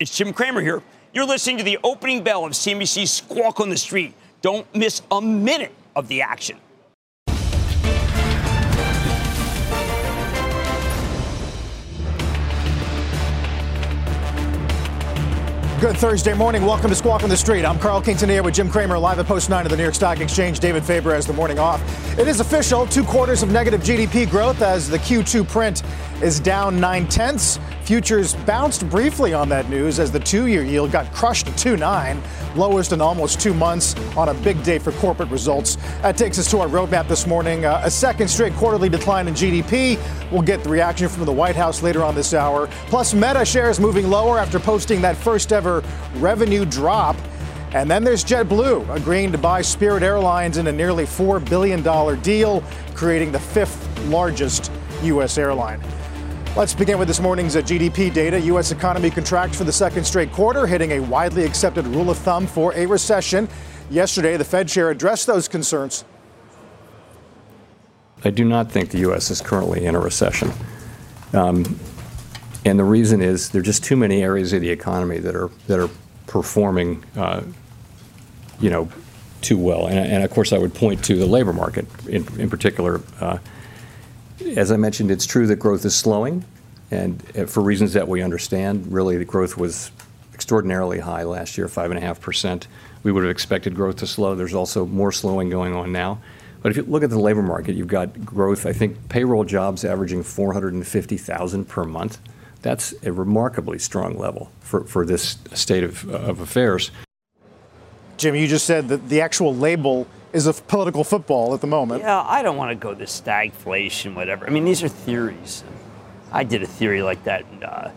It's Jim Cramer here. You're listening to the opening bell of CNBC's Squawk on the Street. Don't miss a minute of the action. Good Thursday morning. Welcome to Squawk on the Street. I'm Carl Quintanilla with Jim Cramer live at Post 9 of the New York Stock Exchange. David Faber has the morning off. It is official. Two quarters of negative GDP growth as the Q2 print is down nine tenths. Futures bounced briefly on that news as the two year yield got crushed to 2.9, lowest in almost two months on a big day for corporate results. That takes us to our roadmap this morning. Uh, a second straight quarterly decline in GDP. We'll get the reaction from the White House later on this hour. Plus, Meta shares moving lower after posting that first ever revenue drop. And then there's JetBlue agreeing to buy Spirit Airlines in a nearly $4 billion deal, creating the fifth largest U.S. airline. Let's begin with this morning's uh, GDP data. U.S. economy contracts for the second straight quarter, hitting a widely accepted rule of thumb for a recession. Yesterday, the Fed chair addressed those concerns. I do not think the U.S. is currently in a recession. Um, and the reason is there are just too many areas of the economy that are that are performing, uh, you know, too well. And, and, of course, I would point to the labor market in, in particular. Uh, as I mentioned, it's true that growth is slowing, and uh, for reasons that we understand, really the growth was extraordinarily high last year, 5.5%. We would have expected growth to slow. There's also more slowing going on now. But if you look at the labor market, you've got growth, I think payroll jobs averaging 450,000 per month. That's a remarkably strong level for, for this state of, of affairs. Jim, you just said that the actual label is a political football at the moment. Yeah, I don't want to go to stagflation, whatever. I mean, these are theories. I did a theory like that in, uh,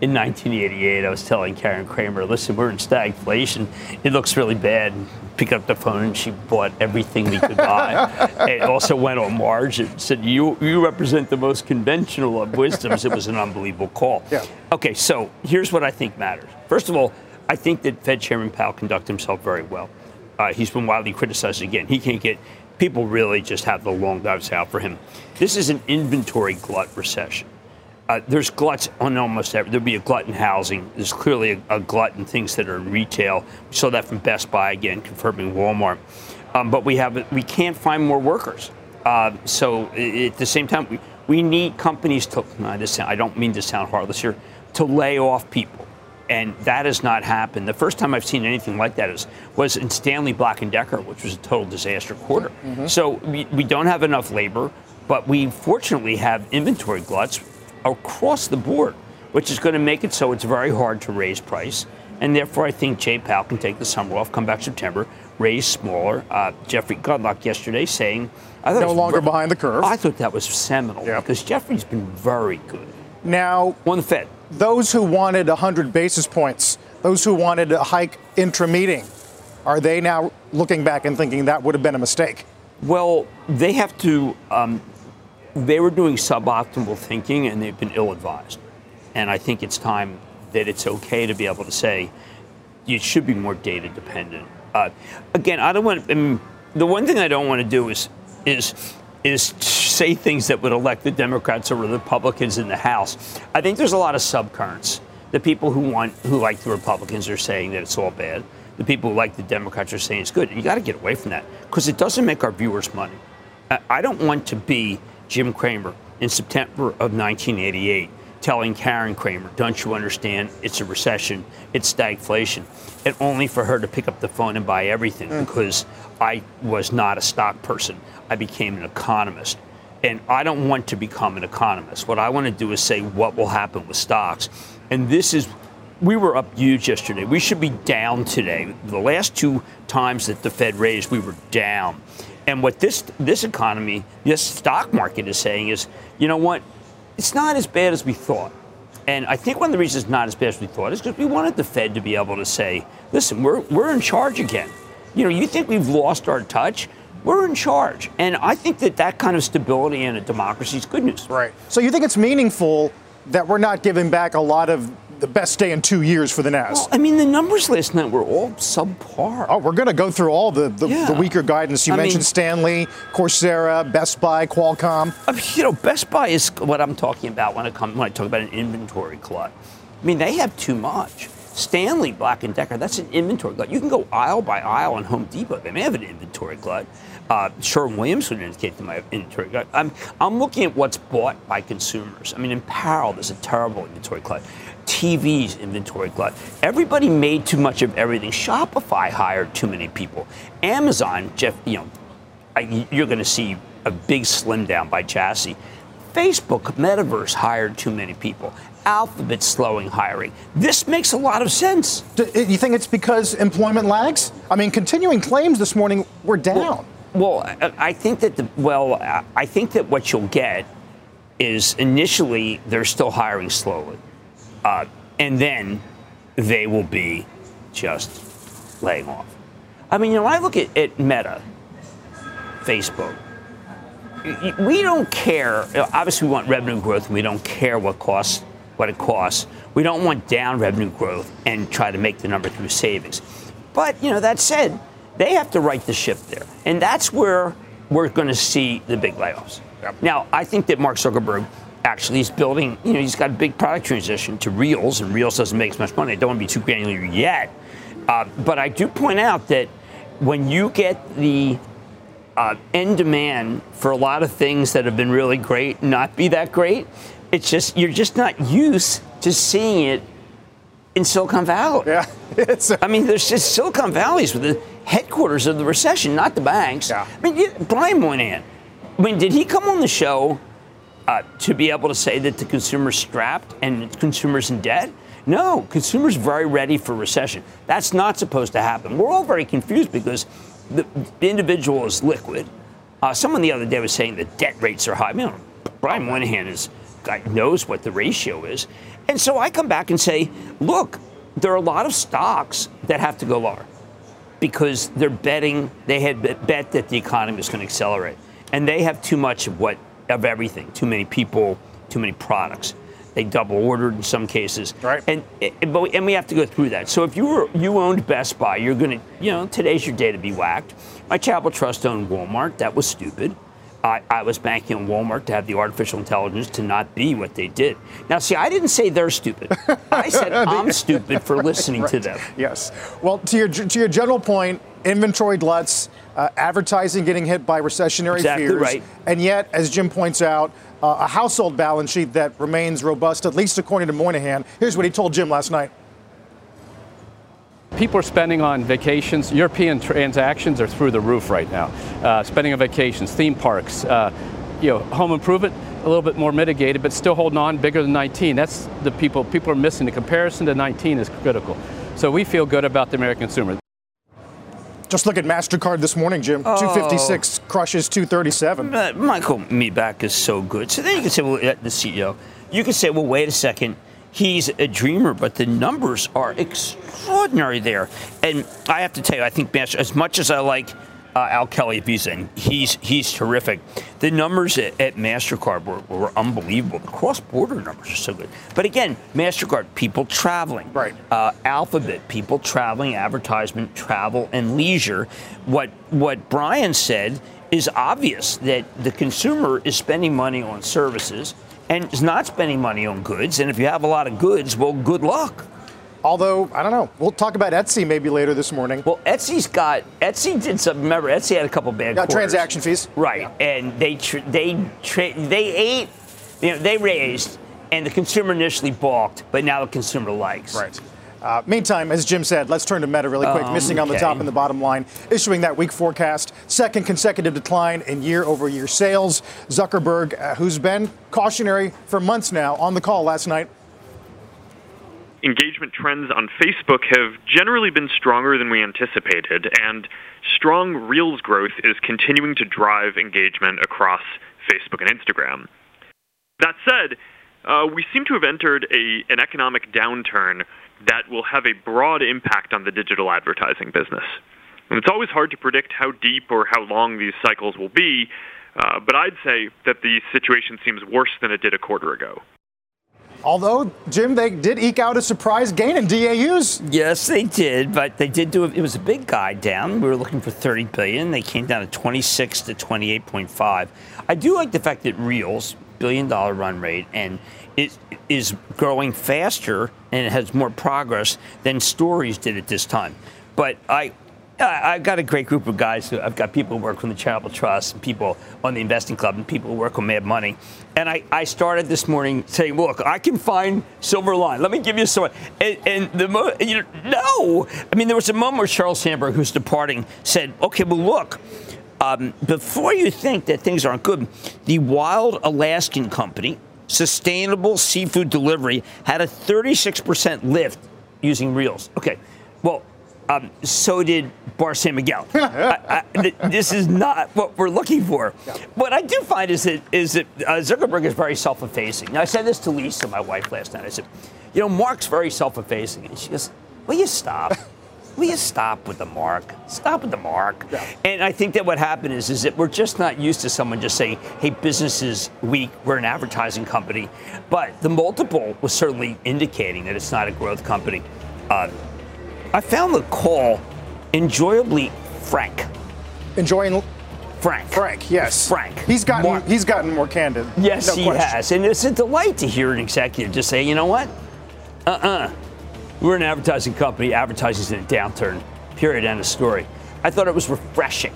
in 1988. I was telling Karen Cramer, listen, we're in stagflation. It looks really bad. Picked up the phone and she bought everything we could buy. it also went on margin. Said, you, you represent the most conventional of wisdoms. It was an unbelievable call. Yeah. Okay, so here's what I think matters. First of all, I think that Fed Chairman Powell conducted himself very well. Uh, he's been widely criticized again. He can't get people really just have the long knives out for him. This is an inventory glut recession. Uh, there's gluts on almost every. There'll be a glut in housing. There's clearly a, a, glut in things that are in retail. We saw that from Best Buy again, confirming Walmart. Um, but we have we can't find more workers. Uh, so at the same time, we, we need companies to. I don't mean to sound heartless here. To lay off people and that has not happened. The first time I've seen anything like that is, was in Stanley Black & Decker, which was a total disaster quarter. Mm-hmm. So we, we don't have enough labor, but we fortunately have inventory gluts across the board, which is going to make it so it's very hard to raise price. And therefore, I think Jay Powell can take the summer off, come back September, raise smaller. Uh, Jeffrey Gundlach yesterday saying, I thought no longer very, behind the curve. I thought that was seminal because Jeffrey's been very good. Now, on the Fed, those who wanted 100 basis points, those who wanted a hike intra meeting, are they now looking back and thinking that would have been a mistake? Well, they have to. Um, they were doing suboptimal thinking and they've been ill advised. And I think it's time that it's okay to be able to say it should be more data dependent. Uh, again, I don't want. I mean, the one thing I don't want to do is is is say things that would elect the Democrats or the Republicans in the House. I think there's a lot of subcurrents. The people who want, who like the Republicans are saying that it's all bad. The people who like the Democrats are saying it's good. You got to get away from that because it doesn't make our viewers money. I don't want to be Jim Cramer in September of 1988 telling Karen Cramer, don't you understand? It's a recession, it's stagflation. And only for her to pick up the phone and buy everything mm. because I was not a stock person. I became an economist. And I don't want to become an economist. What I want to do is say what will happen with stocks. And this is, we were up huge yesterday. We should be down today. The last two times that the Fed raised, we were down. And what this this economy, this stock market is saying is, you know what? It's not as bad as we thought. And I think one of the reasons it's not as bad as we thought is because we wanted the Fed to be able to say, listen, we're, we're in charge again. You know, you think we've lost our touch? We're in charge. And I think that that kind of stability in a democracy is good news. Right. So you think it's meaningful that we're not giving back a lot of the best day in two years for the Nas. Well, I mean, the numbers last night were all subpar. Oh, we're going to go through all the, the, yeah. the weaker guidance. You I mentioned mean, Stanley, Coursera, Best Buy, Qualcomm. I mean, you know, Best Buy is what I'm talking about when I come when I talk about an inventory glut. I mean, they have too much. Stanley, Black and Decker, that's an inventory glut. You can go aisle by aisle on Home Depot. They may have an inventory glut. Uh, Sherwin Williams would indicate to my inventory glut. I'm, I'm looking at what's bought by consumers. I mean, in apparel, there's a terrible inventory glut. TVs inventory glut. Everybody made too much of everything. Shopify hired too many people. Amazon, Jeff, you know, you're going to see a big slim down by Jassy. Facebook, Metaverse hired too many people. Alphabet slowing hiring. This makes a lot of sense. Do uh, you think it's because employment lags? I mean, continuing claims this morning were down. Well, well I think that the well, I think that what you'll get is initially they're still hiring slowly. Uh, and then they will be just laying off. I mean, you know, when I look at, at Meta, Facebook, we don't care. Obviously, we want revenue growth, and we don't care what costs what it costs. We don't want down revenue growth and try to make the number through savings. But you know, that said, they have to right the ship there, and that's where we're going to see the big layoffs. Yep. Now, I think that Mark Zuckerberg actually is building, you know, he's got a big product transition to Reels, and Reels doesn't make as much money. I don't want to be too granular yet. Uh, but I do point out that when you get the uh, end demand for a lot of things that have been really great not be that great, it's just, you're just not used to seeing it in Silicon Valley. Yeah. It's a- I mean, there's just Silicon Valley's with the headquarters of the recession, not the banks. Yeah. I mean, Brian Moynihan, I mean, did he come on the show uh, to be able to say that the consumer's strapped and consumers in debt. No, consumers very ready for recession. That's not supposed to happen. We're all very confused because the, the individual is liquid. Uh, someone the other day was saying that debt rates are high. I mean, Brian Moynihan is guy knows what the ratio is, and so I come back and say, look, there are a lot of stocks that have to go lower because they're betting they had bet that the economy was going to accelerate, and they have too much of what of everything. Too many people, too many products. They double ordered in some cases, right? And but and we have to go through that. So if you were you owned Best Buy, you're to you know today's your day to be whacked. My Chapel Trust owned Walmart. That was stupid. I, I, was banking on Walmart to have the artificial intelligence to not be what they did. Now, see, I didn't say they're stupid. I said I'm stupid for listening right. to them. Yes. Well, to your to your general point, inventory gluts, uh, advertising getting hit by recessionary exactly fears, right. and yet, as Jim points out, uh, a household balance sheet that remains robust, at least according to Moynihan. Here's what he told Jim last night. People are spending on vacations. European transactions are through the roof right now. Uh, spending on vacations, theme parks, uh, you know, home improvement a little bit more mitigated, but still holding on bigger than 19. That's the people people are missing. The comparison to 19 is critical. So we feel good about the American consumer. Just look at MasterCard this morning, Jim. Oh. 256 crushes 237. Uh, Michael Miebach is so good. So then you can say, well, uh, the CEO, you can say, well, wait a second. He's a dreamer, but the numbers are extraordinary there. And I have to tell you, I think Master, as much as I like uh, Al Kelly at Visa, and he's he's terrific. The numbers at, at Mastercard were, were, unbelievable. The cross-border numbers are so good. But again, Mastercard, people traveling, right? Uh, Alphabet, people traveling, advertisement, travel, and leisure. What what Brian said is obvious that the consumer is spending money on services and is not spending money on goods. And if you have a lot of goods, well, good luck. Although I don't know, we'll talk about Etsy maybe later this morning. Well, Etsy's got Etsy did some. Remember, Etsy had a couple bad. Got transaction fees, right? Yeah. And they tra- they tra- they ate, you know, they raised, and the consumer initially balked, but now the consumer likes. Right. Uh, meantime, as Jim said, let's turn to Meta really quick. Um, Missing on the top and the bottom line, issuing that weak forecast, second consecutive decline in year-over-year sales. Zuckerberg, uh, who's been cautionary for months now, on the call last night engagement trends on Facebook have generally been stronger than we anticipated, and strong Reels growth is continuing to drive engagement across Facebook and Instagram. That said, uh, we seem to have entered a, an economic downturn that will have a broad impact on the digital advertising business. And it's always hard to predict how deep or how long these cycles will be, uh, but I'd say that the situation seems worse than it did a quarter ago. Although, Jim, they did eke out a surprise gain in DAUs. Yes, they did, but they did do it. It was a big guide down. We were looking for 30 billion. They came down to 26 to 28.5. I do like the fact that Reels, billion dollar run rate, and it is growing faster and it has more progress than Stories did at this time. But I I've got a great group of guys. I've got people who work from the Charitable Trust, and people on the Investing Club, and people who work on Mad Money. And I, I started this morning saying, "Look, I can find silver line. Let me give you some." And, and the mo- you know, no, I mean there was a moment where Sheryl Sandberg, who's departing, said, "Okay, well look." Um, before you think that things aren't good, the Wild Alaskan Company, sustainable seafood delivery, had a 36% lift using reels. Okay, well, um, so did Bar San Miguel. I, I, this is not what we're looking for. Yeah. What I do find is that is that uh, Zuckerberg is very self-effacing. Now, I said this to Lisa, my wife, last night. I said, you know, Mark's very self-effacing, and she goes, "Will you stop?" Will you stop with the mark? Stop with the mark. Yeah. And I think that what happened is, is that we're just not used to someone just saying, hey, business is weak, we're an advertising company. But the multiple was certainly indicating that it's not a growth company. Uh, I found the call enjoyably frank. Enjoying Frank. Frank, yes. Frank. He's gotten more, he's gotten more candid. Yes, no he question. has. And it's a delight to hear an executive just say, you know what? Uh-uh. We're an advertising company. Advertising's in a downturn. Period. End of story. I thought it was refreshing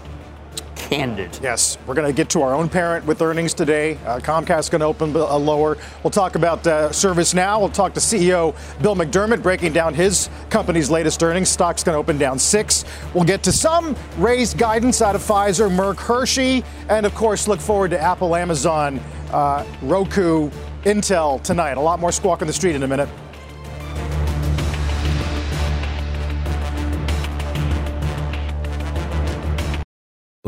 candid. Yes, we're going to get to our own parent with earnings today. Uh, Comcast going to open a lower. We'll talk about uh, ServiceNow. We'll talk to CEO Bill McDermott breaking down his company's latest earnings. Stock's going to open down six. We'll get to some raised guidance out of Pfizer, Merck, Hershey, and of course, look forward to Apple, Amazon, uh, Roku, Intel tonight. A lot more squawk on the street in a minute.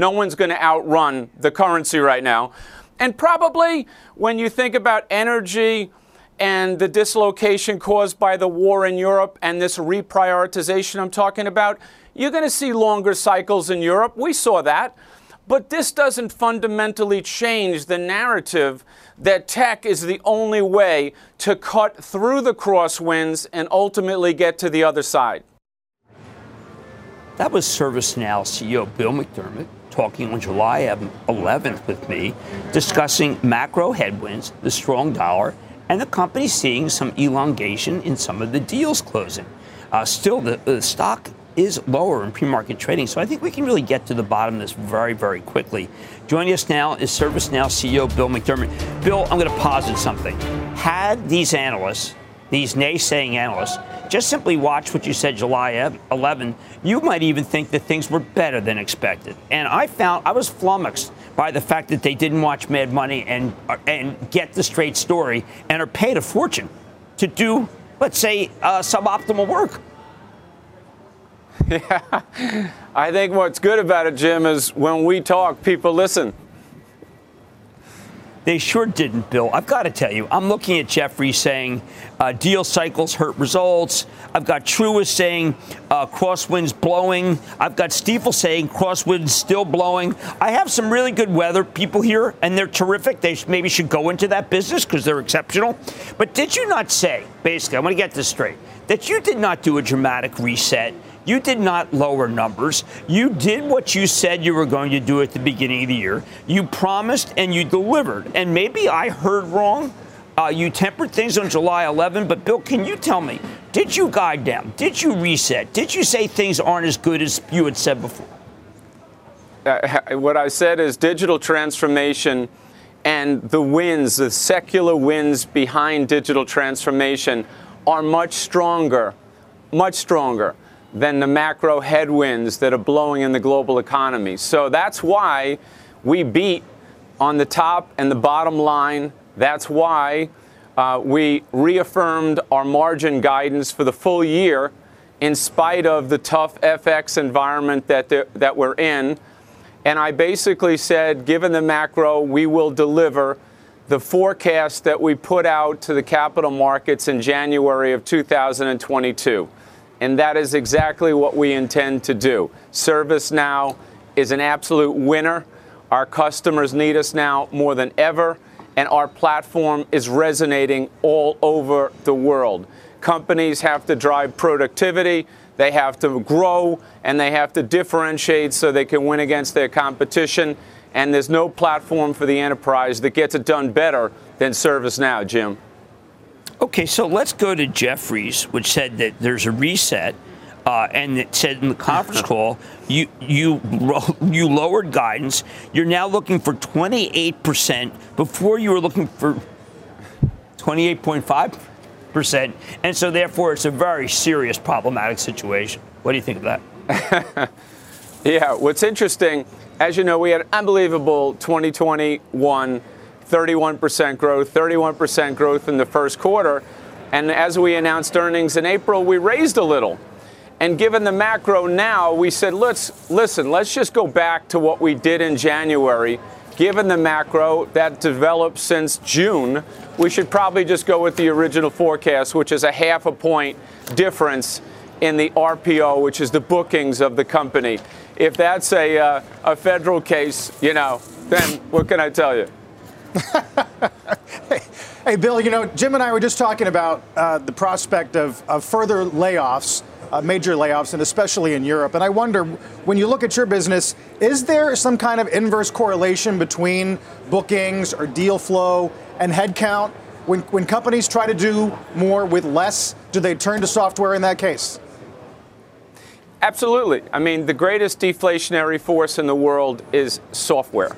No one's going to outrun the currency right now. And probably when you think about energy and the dislocation caused by the war in Europe and this reprioritization I'm talking about, you're going to see longer cycles in Europe. We saw that. But this doesn't fundamentally change the narrative that tech is the only way to cut through the crosswinds and ultimately get to the other side. That was ServiceNow CEO Bill McDermott talking on July 11th with me, discussing macro headwinds, the strong dollar, and the company seeing some elongation in some of the deals closing. Uh, still, the, the stock is lower in pre-market trading, so I think we can really get to the bottom of this very, very quickly. Joining us now is ServiceNow CEO Bill McDermott. Bill, I'm going to posit something. Had these analysts, these naysaying analysts, just simply watch what you said July 11, you might even think that things were better than expected. And I found I was flummoxed by the fact that they didn't watch Mad Money and and get the straight story and are paid a fortune to do, let's say, uh, suboptimal work. Yeah, I think what's good about it, Jim, is when we talk, people listen. They sure didn't, Bill. I've got to tell you, I'm looking at Jefferies saying uh, deal cycles hurt results. I've got Truist saying uh, crosswinds blowing. I've got Stifel saying crosswinds still blowing. I have some really good weather people here, and they're terrific. They maybe should go into that business because they're exceptional. But did you not say, basically, I want to get this straight, that you did not do a dramatic reset? You did not lower numbers. You did what you said you were going to do at the beginning of the year. You promised and you delivered. And maybe I heard wrong. Uh, you tempered things on July 11, but Bill, can you tell me, did you guide down? Did you reset? Did you say things aren't as good as you had said before? Uh, what I said is digital transformation and the winds, the secular winds behind digital transformation are much stronger, much stronger than the macro headwinds that are blowing in the global economy. So that's why we beat on the top and the bottom line. That's why uh, we reaffirmed our margin guidance for the full year in spite of the tough FX environment that, that we're in. And I basically said, given the macro, we will deliver the forecast that we put out to the capital markets in January of 2022 and that is exactly what we intend to do. ServiceNow is an absolute winner. Our customers need us now more than ever, and our platform is resonating all over the world. Companies have to drive productivity, they have to grow, and they have to differentiate so they can win against their competition. And there's no platform for the enterprise that gets it done better than ServiceNow, Jim. Okay, so let's go to Jefferies, which said that there's a reset. Uh, and it said in the conference call, you you you lowered guidance. You're now looking for 28 percent. Before you were looking for 28.5 percent, and so therefore it's a very serious, problematic situation. What do you think of that? yeah, what's interesting, as you know, we had an unbelievable 2021 31% growth, 31% growth in the first quarter. And as we announced earnings in April, we raised a little. And given the macro now, we said, let's listen, let's just go back to what we did in January. Given the macro that developed since June, we should probably just go with the original forecast, which is a half a point difference in the RPO, which is the bookings of the company. If that's a, uh, a federal case, you know, then what can I tell you? hey, Bill, you know, Jim and I were just talking about uh, the prospect of, of further layoffs, uh, major layoffs, and especially in Europe. And I wonder, when you look at your business, is there some kind of inverse correlation between bookings or deal flow and headcount? When, when companies try to do more with less, do they turn to software in that case? Absolutely. I mean, the greatest deflationary force in the world is software.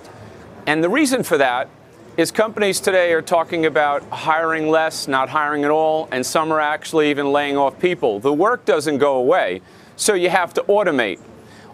And the reason for that is companies today are talking about hiring less, not hiring at all, and some are actually even laying off people. The work doesn't go away, so you have to automate.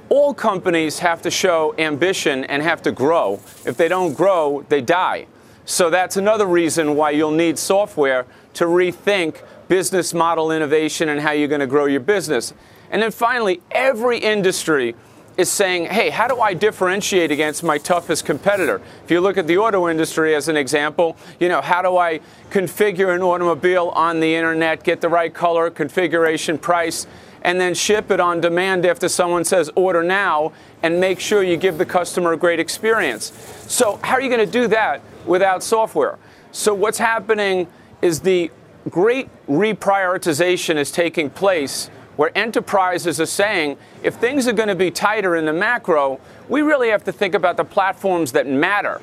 All companies have to show ambition and have to grow. If they don't grow, they die. So that's another reason why you'll need software to rethink business model innovation and how you're going to grow your business. And then finally, every industry is saying, hey, how do I differentiate against my toughest competitor? If you look at the auto industry as an example, you know, how do I configure an automobile on the internet, get the right color, configuration, price, and then ship it on demand after someone says order now and make sure you give the customer a great experience. So, how are you going to do that without software? So, what's happening is the great reprioritization is taking place where enterprises are saying if things are going to be tighter in the macro, we really have to think about the platforms that matter.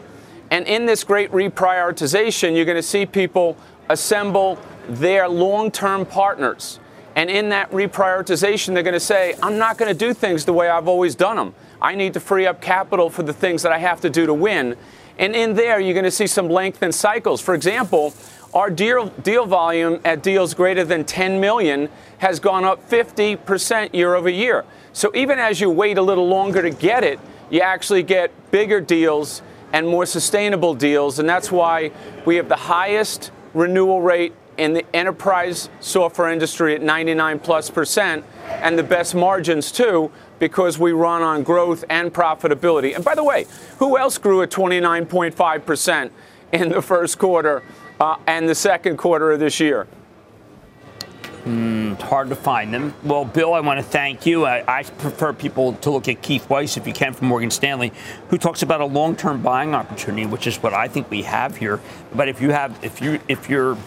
And in this great reprioritization, you're going to see people assemble their long term partners. And in that reprioritization, they're going to say, I'm not going to do things the way I've always done them. I need to free up capital for the things that I have to do to win. And in there, you're going to see some lengthened cycles. For example, our deal, deal volume at deals greater than 10 million has gone up 50% year over year. So even as you wait a little longer to get it, you actually get bigger deals and more sustainable deals. And that's why we have the highest renewal rate in the enterprise software industry at 99 plus percent and the best margins too because we run on growth and profitability. And by the way, who else grew at 29.5 percent in the first quarter uh, and the second quarter of this year? Mm, hard to find them. Well, Bill, I want to thank you. I, I, prefer people to look at Keith Weiss, if you can, from Morgan Stanley, who talks about a long-term buying opportunity, which is what I think we have here. But if you have, if you, if you're,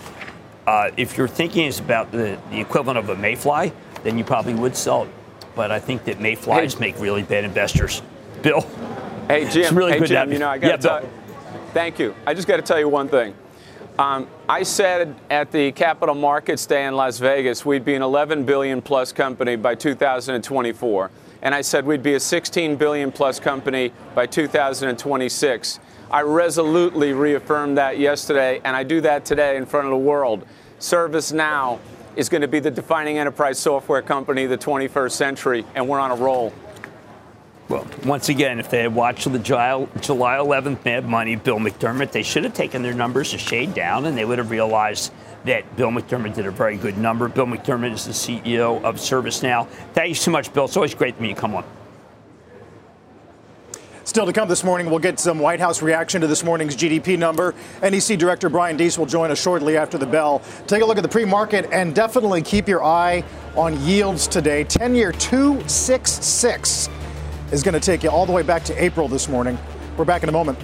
uh, if your thinking is about the, the equivalent of a mayfly, then you probably would sell it. But I think that mayflies hey. make really bad investors. Bill. Hey Jim. really hey good Jim. You know, I got to yeah, tell. Thank you. I just got to tell you one thing. Um, I said at the Capital Markets Day in Las Vegas we'd be an 11 billion plus company by 2024, and I said we'd be a 16 billion plus company by 2026. I resolutely reaffirmed that yesterday, and I do that today in front of the world. ServiceNow is going to be the defining enterprise software company of the 21st century, and we're on a roll. Well, once again, if they had watched the July, 11th Mad Money, Bill McDermott, they should have taken their numbers a shade down and they would have realized that Bill McDermott did a very good number. Bill McDermott is the CEO of ServiceNow. Thank you so much, Bill. It's always great when you come on. Still to come this morning, we'll get some White House reaction to this morning's GDP number. NEC Director Brian Deese will join us shortly after the bell. Take a look at the pre market and definitely keep your eye on yields today. 10 year 266 is going to take you all the way back to April this morning. We're back in a moment.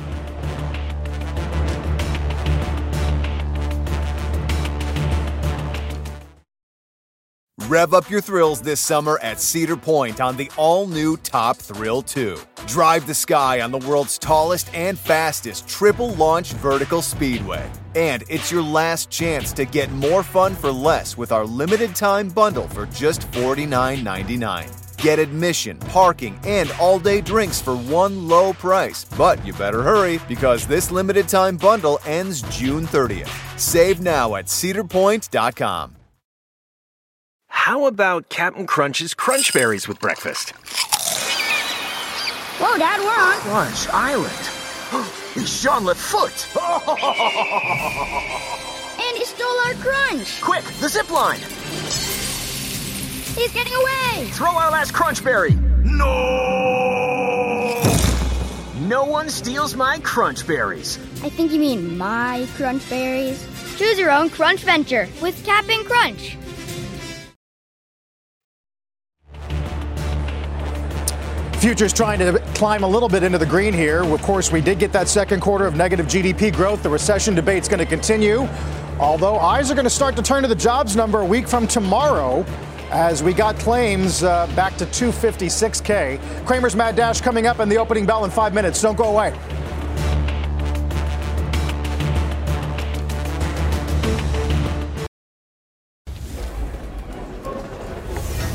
Rev up your thrills this summer at Cedar Point on the all new Top Thrill 2. Drive the sky on the world's tallest and fastest triple launch vertical speedway. And it's your last chance to get more fun for less with our limited time bundle for just $49.99. Get admission, parking, and all day drinks for one low price. But you better hurry because this limited time bundle ends June 30th. Save now at cedarpoint.com. How about Captain Crunch's Crunch Berries with breakfast? Whoa, Dad, we're on Crunch Island. it's Jean Lafoote. and he stole our crunch. Quick, the zip line. He's getting away! Throw our last Crunchberry! No! No one steals my Crunch Berries. I think you mean my Crunch Berries. Choose your own Crunch venture with Cap'n Crunch. Futures trying to climb a little bit into the green here. Of course, we did get that second quarter of negative GDP growth. The recession debate's going to continue. Although eyes are going to start to turn to the jobs number a week from tomorrow as we got claims uh, back to 256K. Cramer's Mad Dash coming up in the opening bell in five minutes. Don't go away.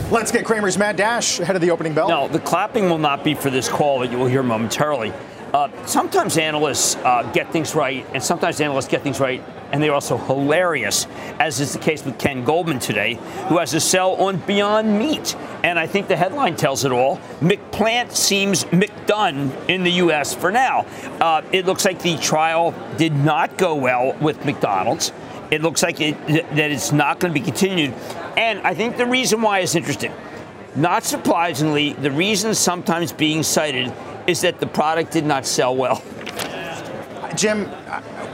Let's get Cramer's Mad Dash ahead of the opening bell. No, the clapping will not be for this call that you will hear momentarily. Uh, sometimes analysts uh, get things right, and sometimes analysts get things right, and they're also hilarious, as is the case with Ken Goldman today, who has a sell on Beyond Meat. And I think the headline tells it all. McPlant seems McDone in the U.S. for now. Uh, it looks like the trial did not go well with McDonald's. It looks like it, that it's not going to be continued. And I think the reason why is interesting. Not surprisingly, the reason sometimes being cited is that the product did not sell well. Jim,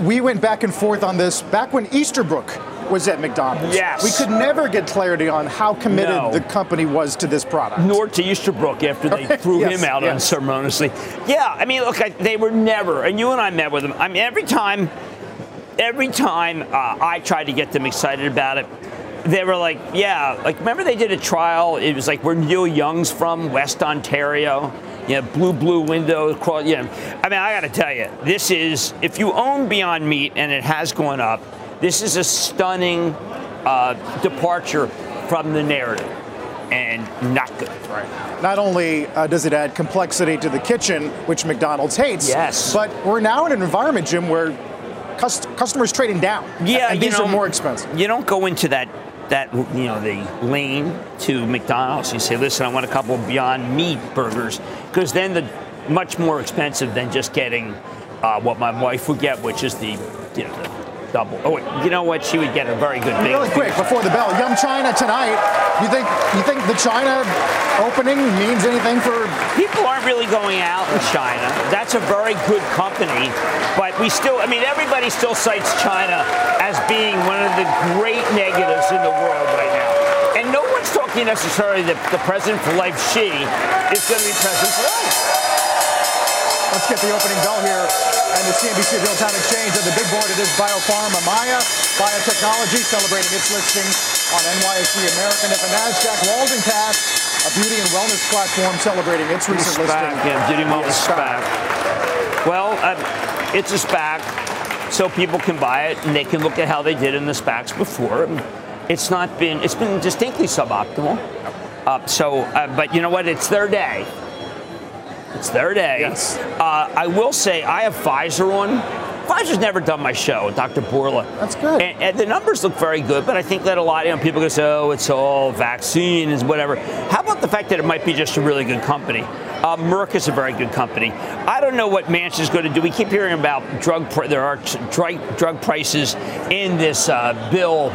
we went back and forth on this back when Easterbrook was at McDonald's. Yes. We could never get clarity on how committed No. the company was to this product. Nor to Easterbrook after they threw Yes, him out yes. unceremoniously. Yeah, I mean, look, I, they were never, and you and I met with them. I mean, every time, every time uh, I tried to get them excited about it, they were like, yeah, like remember they did a trial. It was like where Neil Young's from, West Ontario. You know, blue, blue window across. You know, I mean, I got to tell you, this is if you own Beyond Meat and it has gone up, this is a stunning uh, departure from the narrative, and not good. Right. Not only uh, does it add complexity to the kitchen, which McDonald's hates, Yes. but we're now in an environment, Jim, where cus- customers trading down. Yeah, and these know, are more expensive. You don't go into that that you know the lane to McDonald's. You say, listen, I want a couple of Beyond Meat burgers, because then the much more expensive than just getting uh, what my wife would get, which is the you know the double. Oh, wait, you know what? She would get a very good big. Really quick before the bell, Yum China tonight. You think you think the China opening means anything for? People aren't really going out in China. That's a very good company, but we still. I mean, everybody still cites China as being one of the great negatives in the world right now. And no one's talking necessarily that the president for life, Xi, is going to be president for life. Let's get the opening bell here and the CNBC Real Time Exchange. On the big board, it is Biopharma MAIA Biotechnology celebrating its listing on NYSE American. At the NASDAQ, Waldencast, a beauty and wellness platform celebrating its recent SPAC, listing. yeah, beauty and wellness SPAC. Well, uh, it's a SPAC, so people can buy it and they can look at how they did in the SPACs before. It's not been, it's been distinctly suboptimal. Uh, so, uh, but you know what? It's their day. It's their day. Yes. Uh, I will say I have Pfizer on. Pfizer's never done my show, Dr. Bourla. That's good. And, and the numbers look very good, but I think that a lot, you know, people go say, oh, it's all vaccine and whatever. How about the fact that it might be just a really good company? Uh, Merck is a very good company. I don't know what Manchin is going to do. We keep hearing about drug. Pr- there are drug, drug prices in this uh, bill.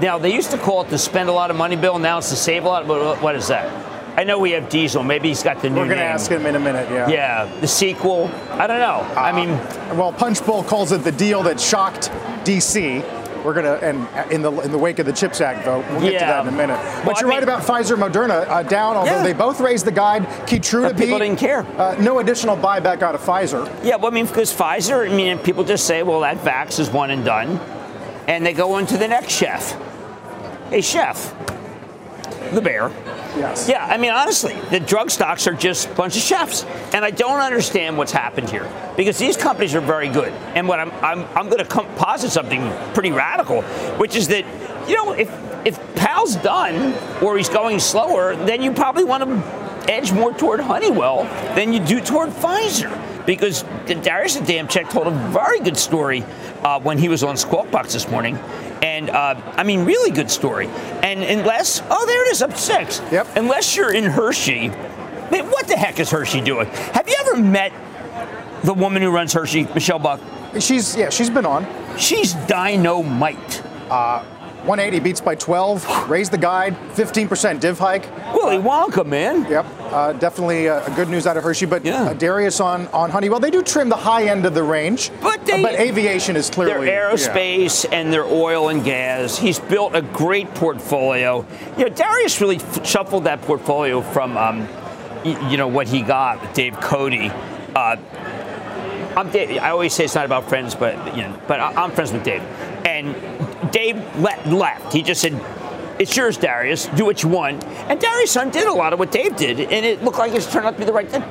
Now they used to call it the spend a lot of money bill. Now it's the save a lot. But what is that? I know we have diesel. Maybe he's got the new We're going to ask him in a minute. Yeah. Yeah, the sequel. I don't know. I mean, Well, Punchbowl calls it the deal that shocked DC. We're gonna and in the in the wake of the Chips Act vote, we'll get to that in a minute. But I you're mean- right about Pfizer, Moderna uh, down. Although Yeah. they both raised the guide, Keytruda people beat. didn't care. Uh, no additional buyback out of Pfizer. Yeah, well, I mean, because Pfizer, I mean, people just say, well, that vax is one and done. And they go on to the next chef. Hey, chef. The bear. Yes. Yeah, I mean, honestly, the drug stocks are just a bunch of chefs. And I don't understand what's happened here because these companies are very good. And what I'm, I'm, I'm going to posit something pretty radical, which is that, you know, if, if Powell's done or he's going slower, then you probably want to edge more toward Honeywell than you do toward Pfizer. Because Darius Adamczyk told a very good story uh, when he was on Squawk Box this morning. And uh, I mean, really good story. And unless, oh, there it is, up six. Yep. Unless you're in Hershey, what the heck is Hershey doing? Have you ever met the woman who runs Hershey, Michelle Buck? She's yeah, she's been on. She's dynamite. 180 beats by 12. Raised the guide. 15% div hike. Willy Wonka, man. Yep, uh, definitely uh, good news out of Hershey. But Yeah. uh, Darius on, on Honeywell, they do trim the high end of the range. But they- Uh, but aviation is clearly Their yeah. aerospace and their oil and gas. He's built a great portfolio. You know, Darius really f- shuffled that portfolio from, um, y- you know, what he got with Dave Cote. Uh, I'm Dave, I always say it's not about friends, but you know, but I- I'm friends with Dave. And Dave le- left. He just said, "It's yours, Darius. Do what you want." And Darius son did a lot of what Dave did, and it looked like it's turned out to be the right thing.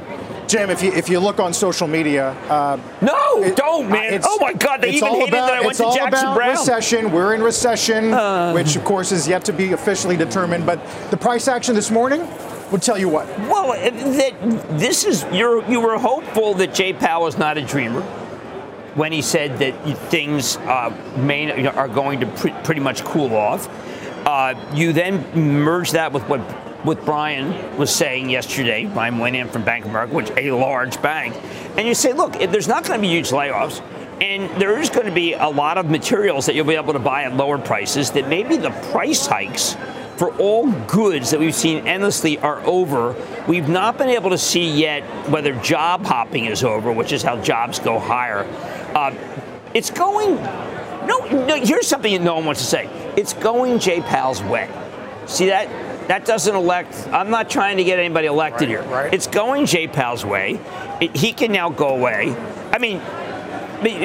Jim, if you if you look on social media, uh, No, it- don't, uh, man. it's- oh my God, they even hated about, that I went to Jackson Browne. it's all about Brown. recession. We're in recession, which of course is yet to be officially determined. But the price action this morning would tell you what. Well, uh, that this is you're you were hopeful that Jay Powell is not a dreamer when he said that things uh, may are going to pre- pretty much cool off. Uh, you then merge that with what what Brian was saying yesterday. Brian Moynihan from Bank of America, which a large bank, and you say, look, there's not going to be huge layoffs. And there is going to be a lot of materials that you'll be able to buy at lower prices. That maybe the price hikes for all goods that we've seen endlessly are over. We've not been able to see yet whether job hopping is over, which is how jobs go higher. Uh, it's going. No, no, here's something that no one wants to say. It's going Jay Powell's way. See that? That doesn't elect. I'm not trying to get anybody elected Right, here. right. It's going Jay Powell's way. It, he can now go away. I mean,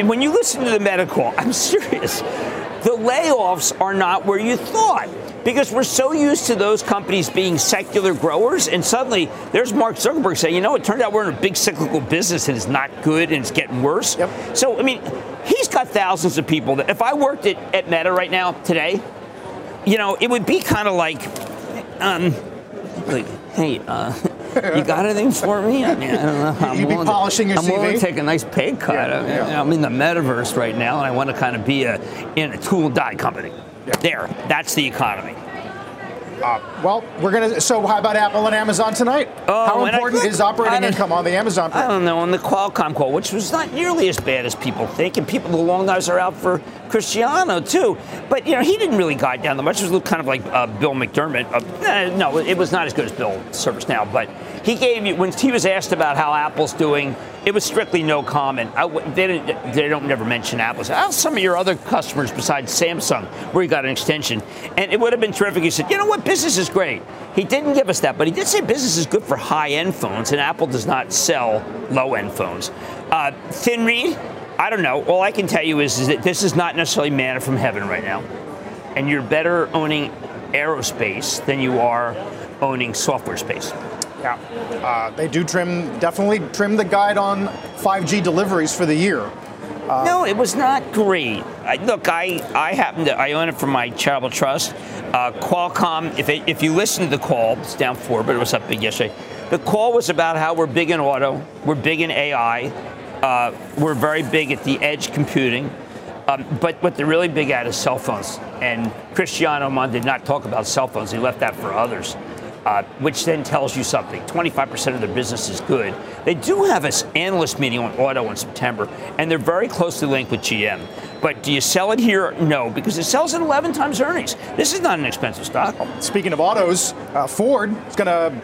when you listen to the medical, I'm serious. The layoffs are not where you thought because we're so used to those companies being secular growers, and suddenly there's Mark Zuckerberg saying, you know, it turned out we're in a big cyclical business and it's not good and it's getting worse. Yep. So, I mean, he's got thousands of people that if I worked at, at Meta right now, today, you know, it would be kind of like, um, like, hey, uh, you got anything for me? I mean, I don't know. I'm You'd be willing to- your I'm willing to take a nice pay cut. Yeah, I mean, yeah. I'm in the metaverse right now, and I want to kind of be a in a tool and die company. Yeah. There, that's the economy. Uh, well, we're gonna. So how about Apple and Amazon tonight? Oh, how and I- important is operating income on the Amazon? I don't know on the Qualcomm call, which was not nearly as bad as people think, and people the long knives are out for Cristiano too. But you know, he didn't really guide down the much. It was kind of like uh, Bill McDermott. Uh, no, it was not as good as Bill ServiceNow, but he gave you when he was asked about how Apple's doing. It was strictly no comment. I, they, didn't, they don't never mention Apple. How some of your other customers besides Samsung, where you got an extension, and it would have been terrific. He said, you know what, business is great. He didn't give us that, but he did say business is good for high-end phones, and Apple does not sell low-end phones. Uh, thin read, I don't know. All I can tell you is, is that this is not necessarily manna from heaven right now, and you're better owning aerospace than you are owning software space. Yeah, uh, they do trim, definitely trim the guide on 5G deliveries for the year. Uh, no, it was not great. I, look, I, I happen to I own it from my charitable trust. Uh, Qualcomm, if it, if you listen to the call, it's down four, but it was up big yesterday. The call was about how we're big in auto, we're big in AI, uh, we're very big at the edge computing. Um, but what they're really big at is cell phones. And Cristiano Amon did not talk about cell phones. He left that for others uh, which then tells you something. 25% of their business is good. They do have an analyst meeting on auto in September, and they're very closely linked with GM. But do you sell it here? No, because it sells at 11 times earnings. This is not an expensive stock. Speaking of autos, uh, Ford is going to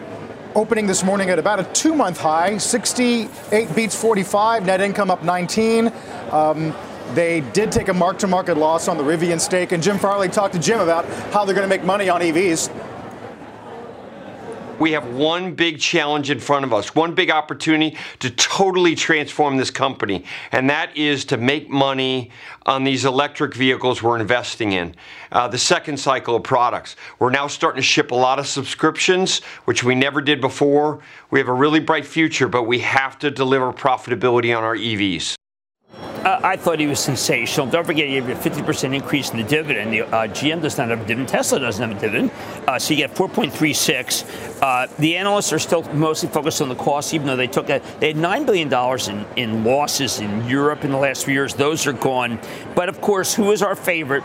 opening this morning at about a two month high 68 beats 45 net income up 19 um, they did take a mark to market loss on the rivian stake and jim farley talked to jim about how they're going to make money on evs we have one big challenge in front of us, one big opportunity to totally transform this company, and that is to make money on these electric vehicles we're investing in. Uh, the second cycle of products. We're now starting to ship a lot of subscriptions, which we never did before. We have a really bright future, but we have to deliver profitability on our EVs. Uh, I thought he was sensational. Don't forget, he had a 50% increase in the dividend. The, uh, GM does not have a dividend. Tesla doesn't have a dividend. Uh, so you get 4.36. Uh, the analysts are still mostly focused on the costs, even though they took a, they had $9 billion in, in losses in Europe in the last few years. Those are gone. But of course, who is our favorite?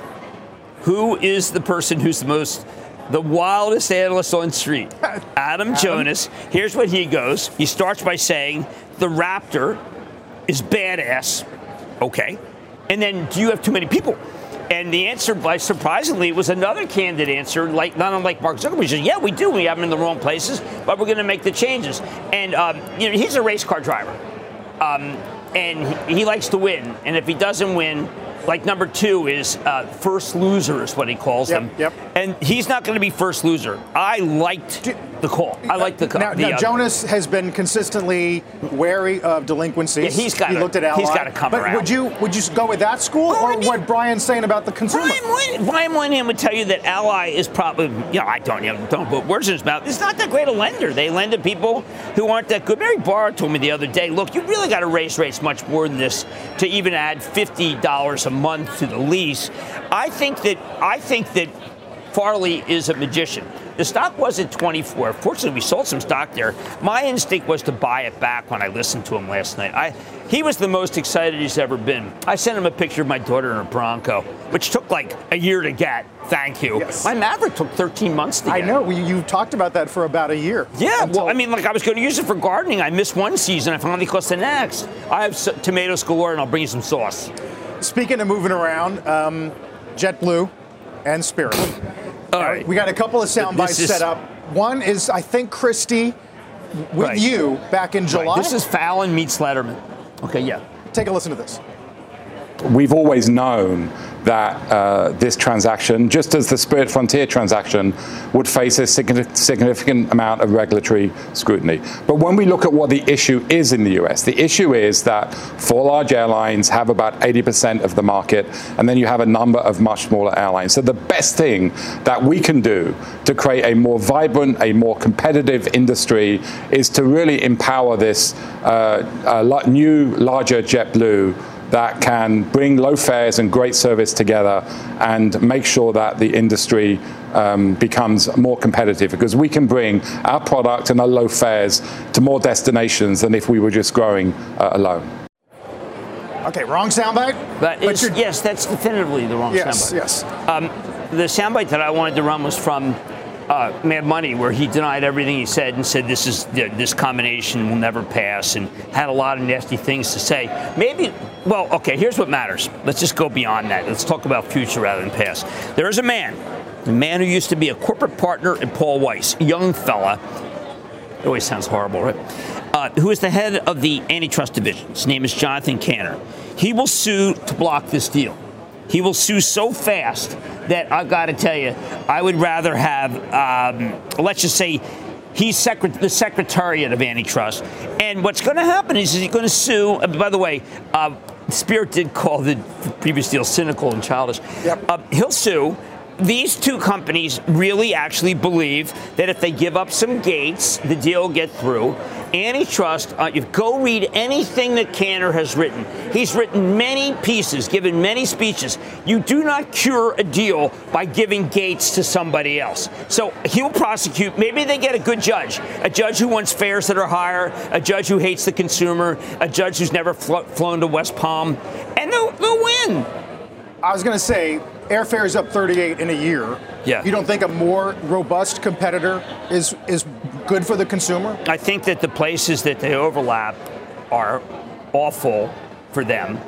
Who is the person who's the most the wildest analyst on the street, Adam, Adam, Jonas. Here's what he goes. He starts by saying the Raptor is badass. Okay. And then do you have too many people? And the answer, by surprisingly, was another candid answer, like not unlike Mark Zuckerberg. Said, "Yeah, we do. We have them in the wrong places, but we're going to make the changes." And um, you know, he's a race car driver, um, and he, he likes to win. And if he doesn't win, like number two is uh, first loser is what he calls yep, them. Yep. And he's not going to be first loser. I liked the call. I like the call. Now, the, now uh, Jonas has been consistently wary of delinquencies. Yeah, he's got. He a, looked at Ally. He's got to come but around. would you would you go with that school well, or I mean, what Brian's saying about the consumer? Brian, Brian Moynihan would tell you that Ally is probably. You know, I don't. You know, don't put words in his mouth. It's not that great a lender. They lend to people who aren't that good. Mary Barra told me the other day. Look, you really got to raise rates much more than this to even add fifty dollars a month to the lease. I think that. I think that Farley is a magician. The stock was at 24. Fortunately, we sold some stock there. My instinct was to buy it back when I listened to him last night. I, he was the most excited he's ever been. I sent him a picture of my daughter in a Bronco, which took like a year to get. Thank you. Yes. My Maverick took 13 months to get. I know. You talked about that for about a year. Yeah. Until- well, I mean, like I was going to use it for gardening. I missed one season. I finally caught the next. I have tomatoes galore, and I'll bring you some sauce. Speaking of moving around, um, JetBlue and Spirit. All right. We got a couple of sound bites is- set up. One is, I think, Christie with Right. you back in July. Right. This is Fallon meets Letterman. Okay, yeah. Take a listen to this. We've always known that uh, this transaction, just as the Spirit Frontier transaction, would face a significant amount of regulatory scrutiny. But when we look at what the issue is in the US, the issue is that four large airlines have about 80% of the market, and then you have a number of much smaller airlines. So the best thing that we can do to create a more vibrant, a more competitive industry is to really empower this uh, uh, new, larger JetBlue that can bring low fares and great service together and make sure that the industry um, becomes more competitive because we can bring our product and our low fares to more destinations than if we were just growing uh, alone. Okay, wrong soundbite. But, But yes, that's definitively the wrong Yes, soundbite. yes. Um, the soundbite that I wanted to run was from uh, Mad Money, where he denied everything he said and said this is this combination will never pass, and had a lot of nasty things to say. Maybe, well, okay. Here's what matters. Let's just go beyond that. Let's talk about future rather than past. There is a man, a man who used to be a corporate partner at Paul Weiss, young fella. It always sounds horrible, right? Uh, who is the head of the antitrust division. His name is Jonathan Kanter. He will sue to block this deal. He will sue so fast that I've got to tell you, I would rather have, um, let's just say, he's secret- the Secretariat of Antitrust. And what's going to happen is he's going to sue. Uh, by the way, uh, Spirit did call the previous deal cynical and childish. Yep. Uh, he'll sue these two companies really actually believe that if they give up some gates, the deal will get through. Antitrust, uh, you go read anything that Kanter has written. He's written many pieces, given many speeches. You do not cure a deal by giving gates to somebody else. So he'll prosecute. Maybe they get a good judge, a judge who wants fares that are higher, a judge who hates the consumer, a judge who's never fl- flown to West Palm, and they'll, they'll win. I was going to say, airfare is up 38 in a year. Yeah. You don't think a more robust competitor is is good for the consumer? I think that the places that they overlap are awful for them.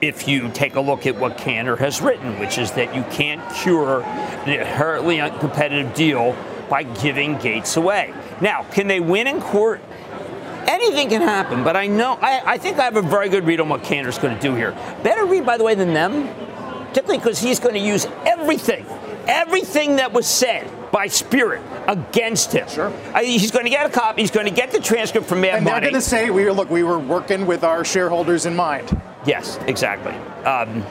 If you take a look at what Kanter has written, which is that you can't cure an inherently uncompetitive deal by giving gates away. Now, can they win in court? Anything can happen, but I know I, I think I have a very good read on what Kanter's going to do here. Better read, by the way, than them particularly because he's going to use everything, everything that was said by Spirit against him. Sure. I, he's going to get a copy. He's going to get the transcript from Mad and Money. they're going to say, "We were, look, we were working with our shareholders in mind." Yes, exactly. Um,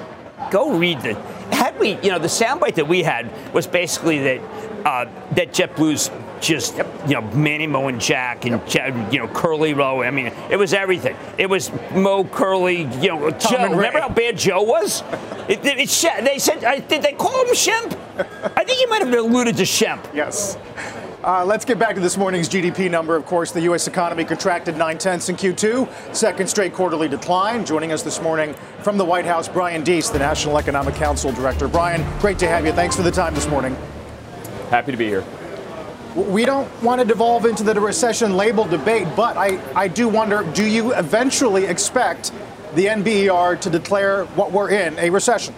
go read the. Had we, you know, the soundbite that we had was basically that uh, that JetBlue's just you know Manny Moe and Jack and you know Curly Rowe. I mean, it was everything. It was Moe Curly. You know Joe. Remember how bad Joe was? It, it, it, they said did they call him Shemp? I think he might have alluded to Shemp. Yes. Uh, let's get back to this morning's GDP number. Of course, the U.S. economy contracted nine tenths in Q2, second straight quarterly decline. Joining us this morning from the White House, Brian Deese, the National Economic Council Director. Brian, great to have you. Thanks for the time this morning. Happy to be here. We don't want to devolve into the recession label debate, but I, I do wonder do you eventually expect the NBER to declare what we're in a recession?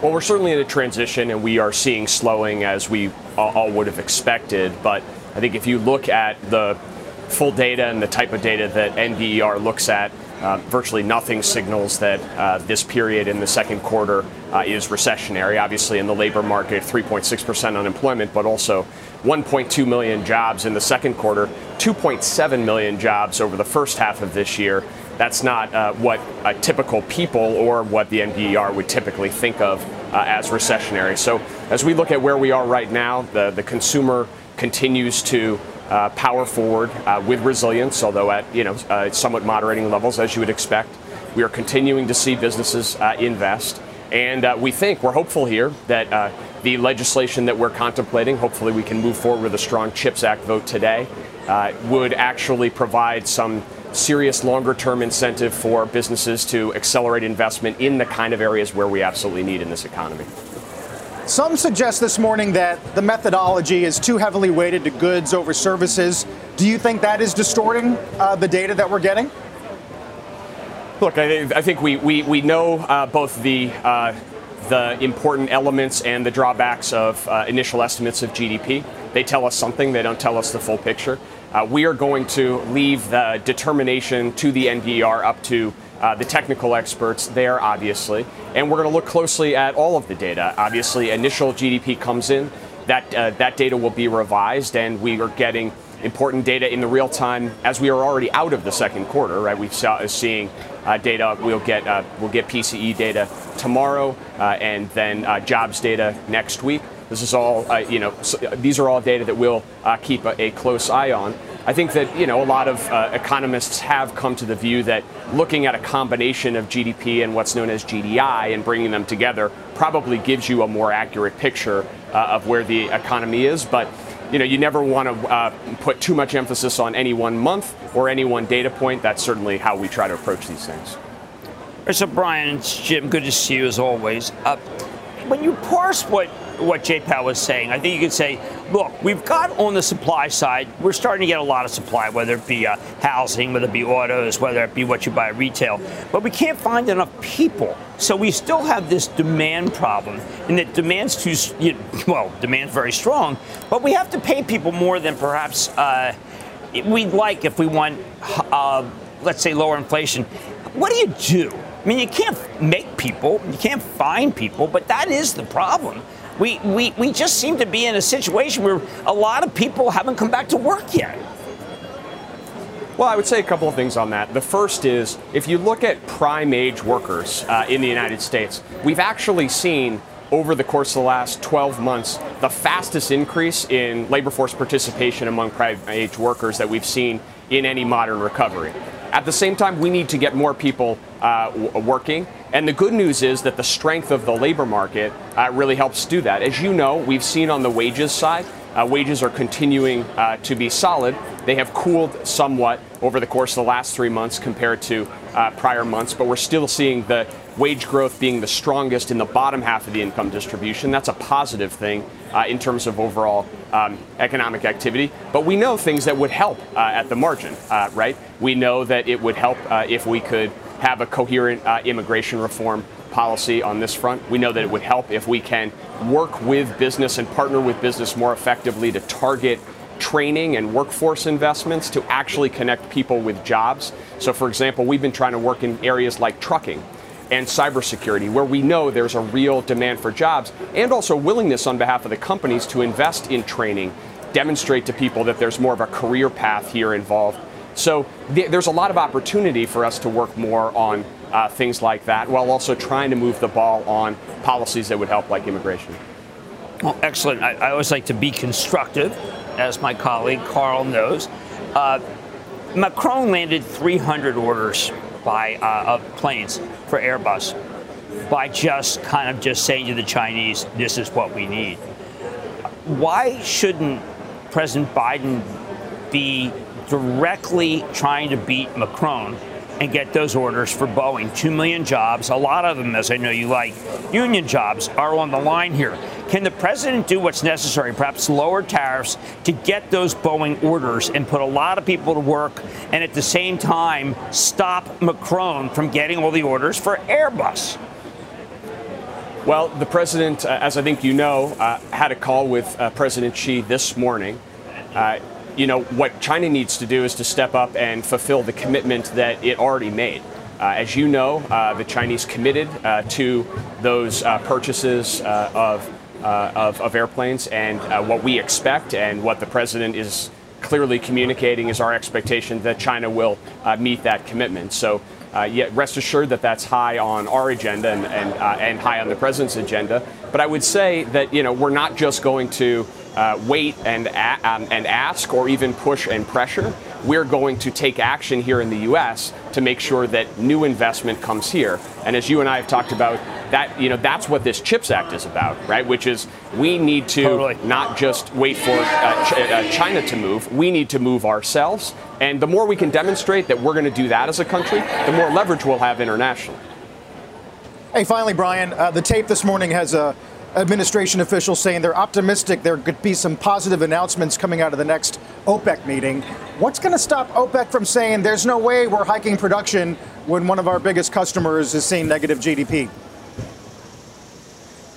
Well, we're certainly in a transition, and we are seeing slowing as we all would have expected. But I think if you look at the full data and the type of data that NBER looks at, uh, virtually nothing signals that uh, this period in the second quarter uh, is recessionary. Obviously, in the labor market, 3.6% unemployment, but also 1.2 million jobs in the second quarter, 2.7 million jobs over the first half of this year. That's not uh, what typical people or what the NBER would typically think of uh, as recessionary. So, as we look at where we are right now, the, the consumer continues to uh, power forward uh, with resilience, although at you know uh, somewhat moderating levels as you would expect. We are continuing to see businesses uh, invest, and uh, we think we're hopeful here that uh, the legislation that we're contemplating, hopefully we can move forward with a strong CHIPS Act vote today, would actually provide some serious longer term incentive for businesses to accelerate investment in the kind of areas where we absolutely need in this economy. Some suggest this morning that the methodology is too heavily weighted to goods over services. Do you think that is distorting uh, the data that we're getting? Look, I, think we, we, we know uh, both the, uh, the important elements and the drawbacks of uh, initial estimates of GDP. They tell us something, they don't tell us the full picture. Uh, we are going to leave the determination to the NBER up to uh, the technical experts there, obviously. And we're going to look closely at all of the data. Obviously, initial GDP comes in, that, uh, that data will be revised, and we are getting important data in the real time as we are already out of the second quarter, right? We've saw, seeing uh, data. We'll get uh, we'll get PCE data tomorrow, uh, and then uh, jobs data next week. This is all uh, you know. So these are all data that we'll uh, keep a, a, close eye on. I think that you know a lot of economists have come to the view that looking at a combination of GDP and what's known as GDI and bringing them together probably gives you a more accurate picture of where the economy is, but you know, you never want to uh, put too much emphasis on any one month or any one data point. That's certainly how we try to approach these things. So, Brian, it's Jim. Good to see you as always. Uh, when you parse what what J Powell was saying. I think you could say, look, we've got on the supply side, we're starting to get a lot of supply, whether it be uh, housing, whether it be autos, whether it be what you buy retail, but we can't find enough people. So we still have this demand problem, and that demand's too, well, demand's very strong, but we have to pay people more than perhaps uh, we'd like if we want, uh, let's say, lower inflation. What do you do? I mean, you can't make people, you can't find people, but that is the problem. We, we, we just seem to be in a situation where a lot of people haven't come back to work yet. Well, I would say a couple of things on that. The first is if you look at prime age workers uh, in the United States, we've actually seen over the course of the last 12 months the fastest increase in labor force participation among prime age workers that we've seen in any modern recovery. At the same time, we need to get more people uh, working. And the good news is that the strength of the labor market uh, really helps do that. As you know, we've seen on the wages side, uh, wages are continuing uh, to be solid. They have cooled somewhat over the course of the last three months compared to uh, prior months, but we're still seeing the wage growth being the strongest in the bottom half of the income distribution. That's a positive thing uh, in terms of overall um, economic activity. But we know things that would help uh, at the margin, uh, right? We know that it would help if we could have a coherent uh, immigration reform policy on this front. We know that it would help if we can work with business and partner with business more effectively to target training and workforce investments to actually connect people with jobs. So, for example, we've been trying to work in areas like trucking and cybersecurity, where we know there's a real demand for jobs and also willingness on behalf of the companies to invest in training, demonstrate to people that there's more of a career path here involved. So th- there's a lot of opportunity for us to work more on uh, things like that while also trying to move the ball on policies that would help, like immigration. Well, excellent. I, I always like to be constructive, as my colleague Carl knows. Uh, Macron landed 300 orders by uh, of planes for Airbus by just kind of just saying to the Chinese, "This is what we need." Why shouldn't President Biden be directly trying to beat Macron and get those orders for Boeing? Two million jobs, a lot of them, as I know you like, union jobs are on the line here. Can the president do what's necessary, perhaps lower tariffs, to get those Boeing orders and put a lot of people to work, and at the same time stop Macron from getting all the orders for Airbus? Well, the president, uh, as I think you know, uh, had a call with uh, President Xi this morning. Uh, you know, what China needs to do is to step up and fulfill the commitment that it already made. Uh, as you know, uh, the Chinese committed to those purchases of uh, of, of, airplanes. And uh, what we expect and what the president is clearly communicating is our expectation that China will uh, meet that commitment. So, uh, yet rest assured that that's high on our agenda and, and, uh, and high on the president's agenda. But I would say that you know we're not just going to uh, wait and, a- um, and ask or even push and pressure. We're going to take action here in the U.S. to make sure that new investment comes here. And as you and I have talked about, that you know that's what this Chips Act is about, right? Which is we need to totally. not just wait for uh, Ch- uh, China to move. We need to move ourselves. And the more we can demonstrate that we're going to do that as a country, the more leverage we'll have internationally. Hey, finally, Brian, uh, the tape this morning has a administration officials saying they're optimistic there could be some positive announcements coming out of the next OPEC meeting. What's going to stop OPEC from saying there's no way we're hiking production when one of our biggest customers is seeing negative GDP?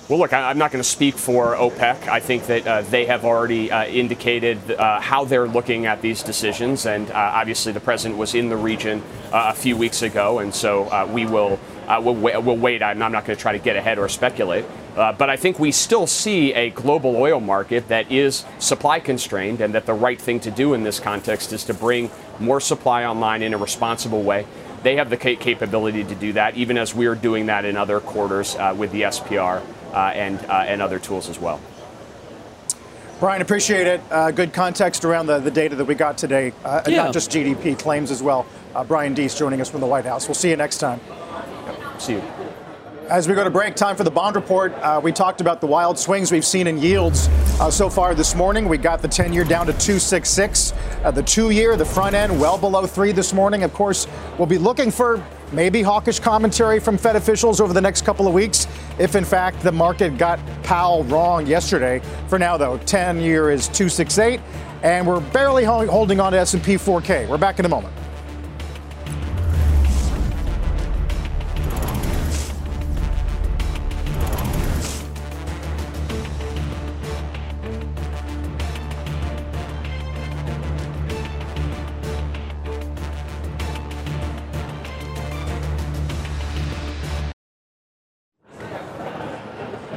Well, look, I'm not going to speak for OPEC. I think that uh, they have already uh, indicated uh, how they're looking at these decisions, and uh, obviously the president was in the region uh, a few weeks ago, and so uh, we will we'll, we'll, wait. I'm not going to try to get ahead or speculate, but I think we still see a global oil market that is supply constrained, and that the right thing to do in this context is to bring more supply online in a responsible way. They have the capability to do that, even as we're doing that in other quarters with the SPR uh, and, uh, and other tools as well. Brian, appreciate it. Uh, good context around the, the data that we got today, uh, yeah. not just GDP claims as well. Uh, Brian Deese joining us from the White House. We'll see you next time. See you. As we go to break, time for the bond report. Uh, we talked about the wild swings we've seen in yields uh, so far this morning. We got the 10 year down to 266. Uh, the two year, the front end, well below three this morning. Of course, we'll be looking for maybe hawkish commentary from Fed officials over the next couple of weeks if, in fact, the market got Powell wrong yesterday. For now, though, 10 year is 268, and we're barely holding on to S&P 4K. We're back in a moment.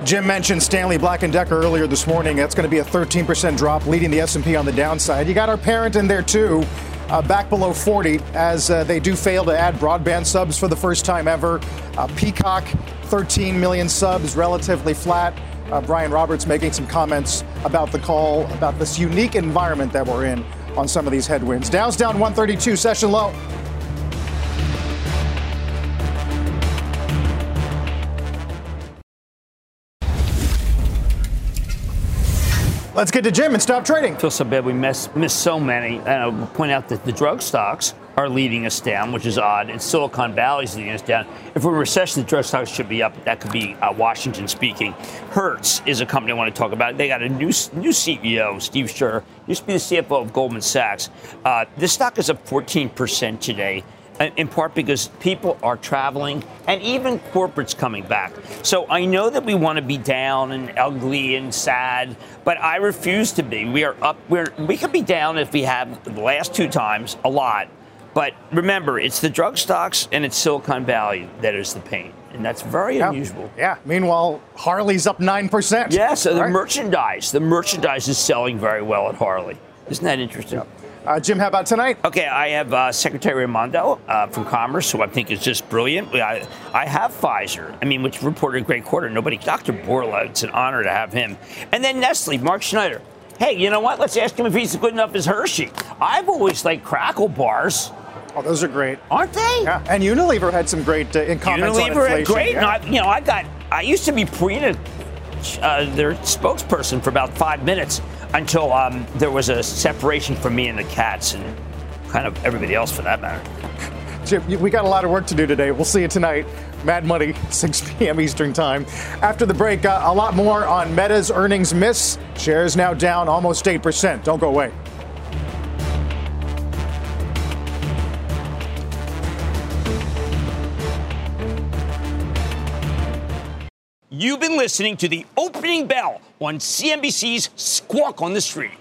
Jim mentioned Stanley Black & Decker earlier this morning. That's going to be a 13% drop, leading the S&P on the downside. You got our parent in there too, uh, back below 40, as uh, they do fail to add broadband subs for the first time ever. Uh, Peacock, 13 million subs, relatively flat. Uh, Brian Roberts making some comments about the call, about this unique environment that we're in on some of these headwinds. Dow's down 132, session low. Let's get to Jim and stop trading. I feel so bad we missed, missed so many. And I'll point out that the drug stocks are leading us down, which is odd. And Silicon Valley's leading us down. If we're in recession, the drug stocks should be up. That could be uh, Washington speaking. Hertz is a company I want to talk about. They got a new new CEO, Steve Scherr, used to be the CFO of Goldman Sachs. Uh, this stock is up 14% today in part because people are traveling and even corporates coming back. So I know that we want to be down and ugly and sad, but I refuse to be. We are up. We're we could be down if we have the last two times a lot. But remember, it's the drug stocks and it's Silicon Valley that is the pain. And that's very yeah. unusual. Yeah. Meanwhile, Harley's up 9%. Yeah, so the right. merchandise, the merchandise is selling very well at Harley. Isn't that interesting? Yep. Uh, Jim, how about tonight? Okay, I have uh, Secretary Raimondo uh, from Commerce, who I think is just brilliant. I, I have Pfizer, I mean, which reported a great quarter. Nobody, Dr. Bourla, it's an honor to have him. And then Nestle, Mark Schneider. Hey, you know what? Let's ask him if he's good enough as Hershey. I've always liked Krackel bars. Oh, those are great, aren't they? Yeah, and Unilever had some great uh, in comments Unilever on inflation. had great. Yeah. I, you know, I got. I used to be Purina, uh, their spokesperson for about five minutes until um, there was a separation from me and the cats and kind of everybody else for that matter. Jim, we got a lot of work to do today. We'll see you tonight. Mad Money, 6 p.m. Eastern Time. After the break, uh, a lot more on Meta's earnings miss. Shares now down almost 8%. Don't go away. You've been listening to the opening bell on CNBC's Squawk on the Street.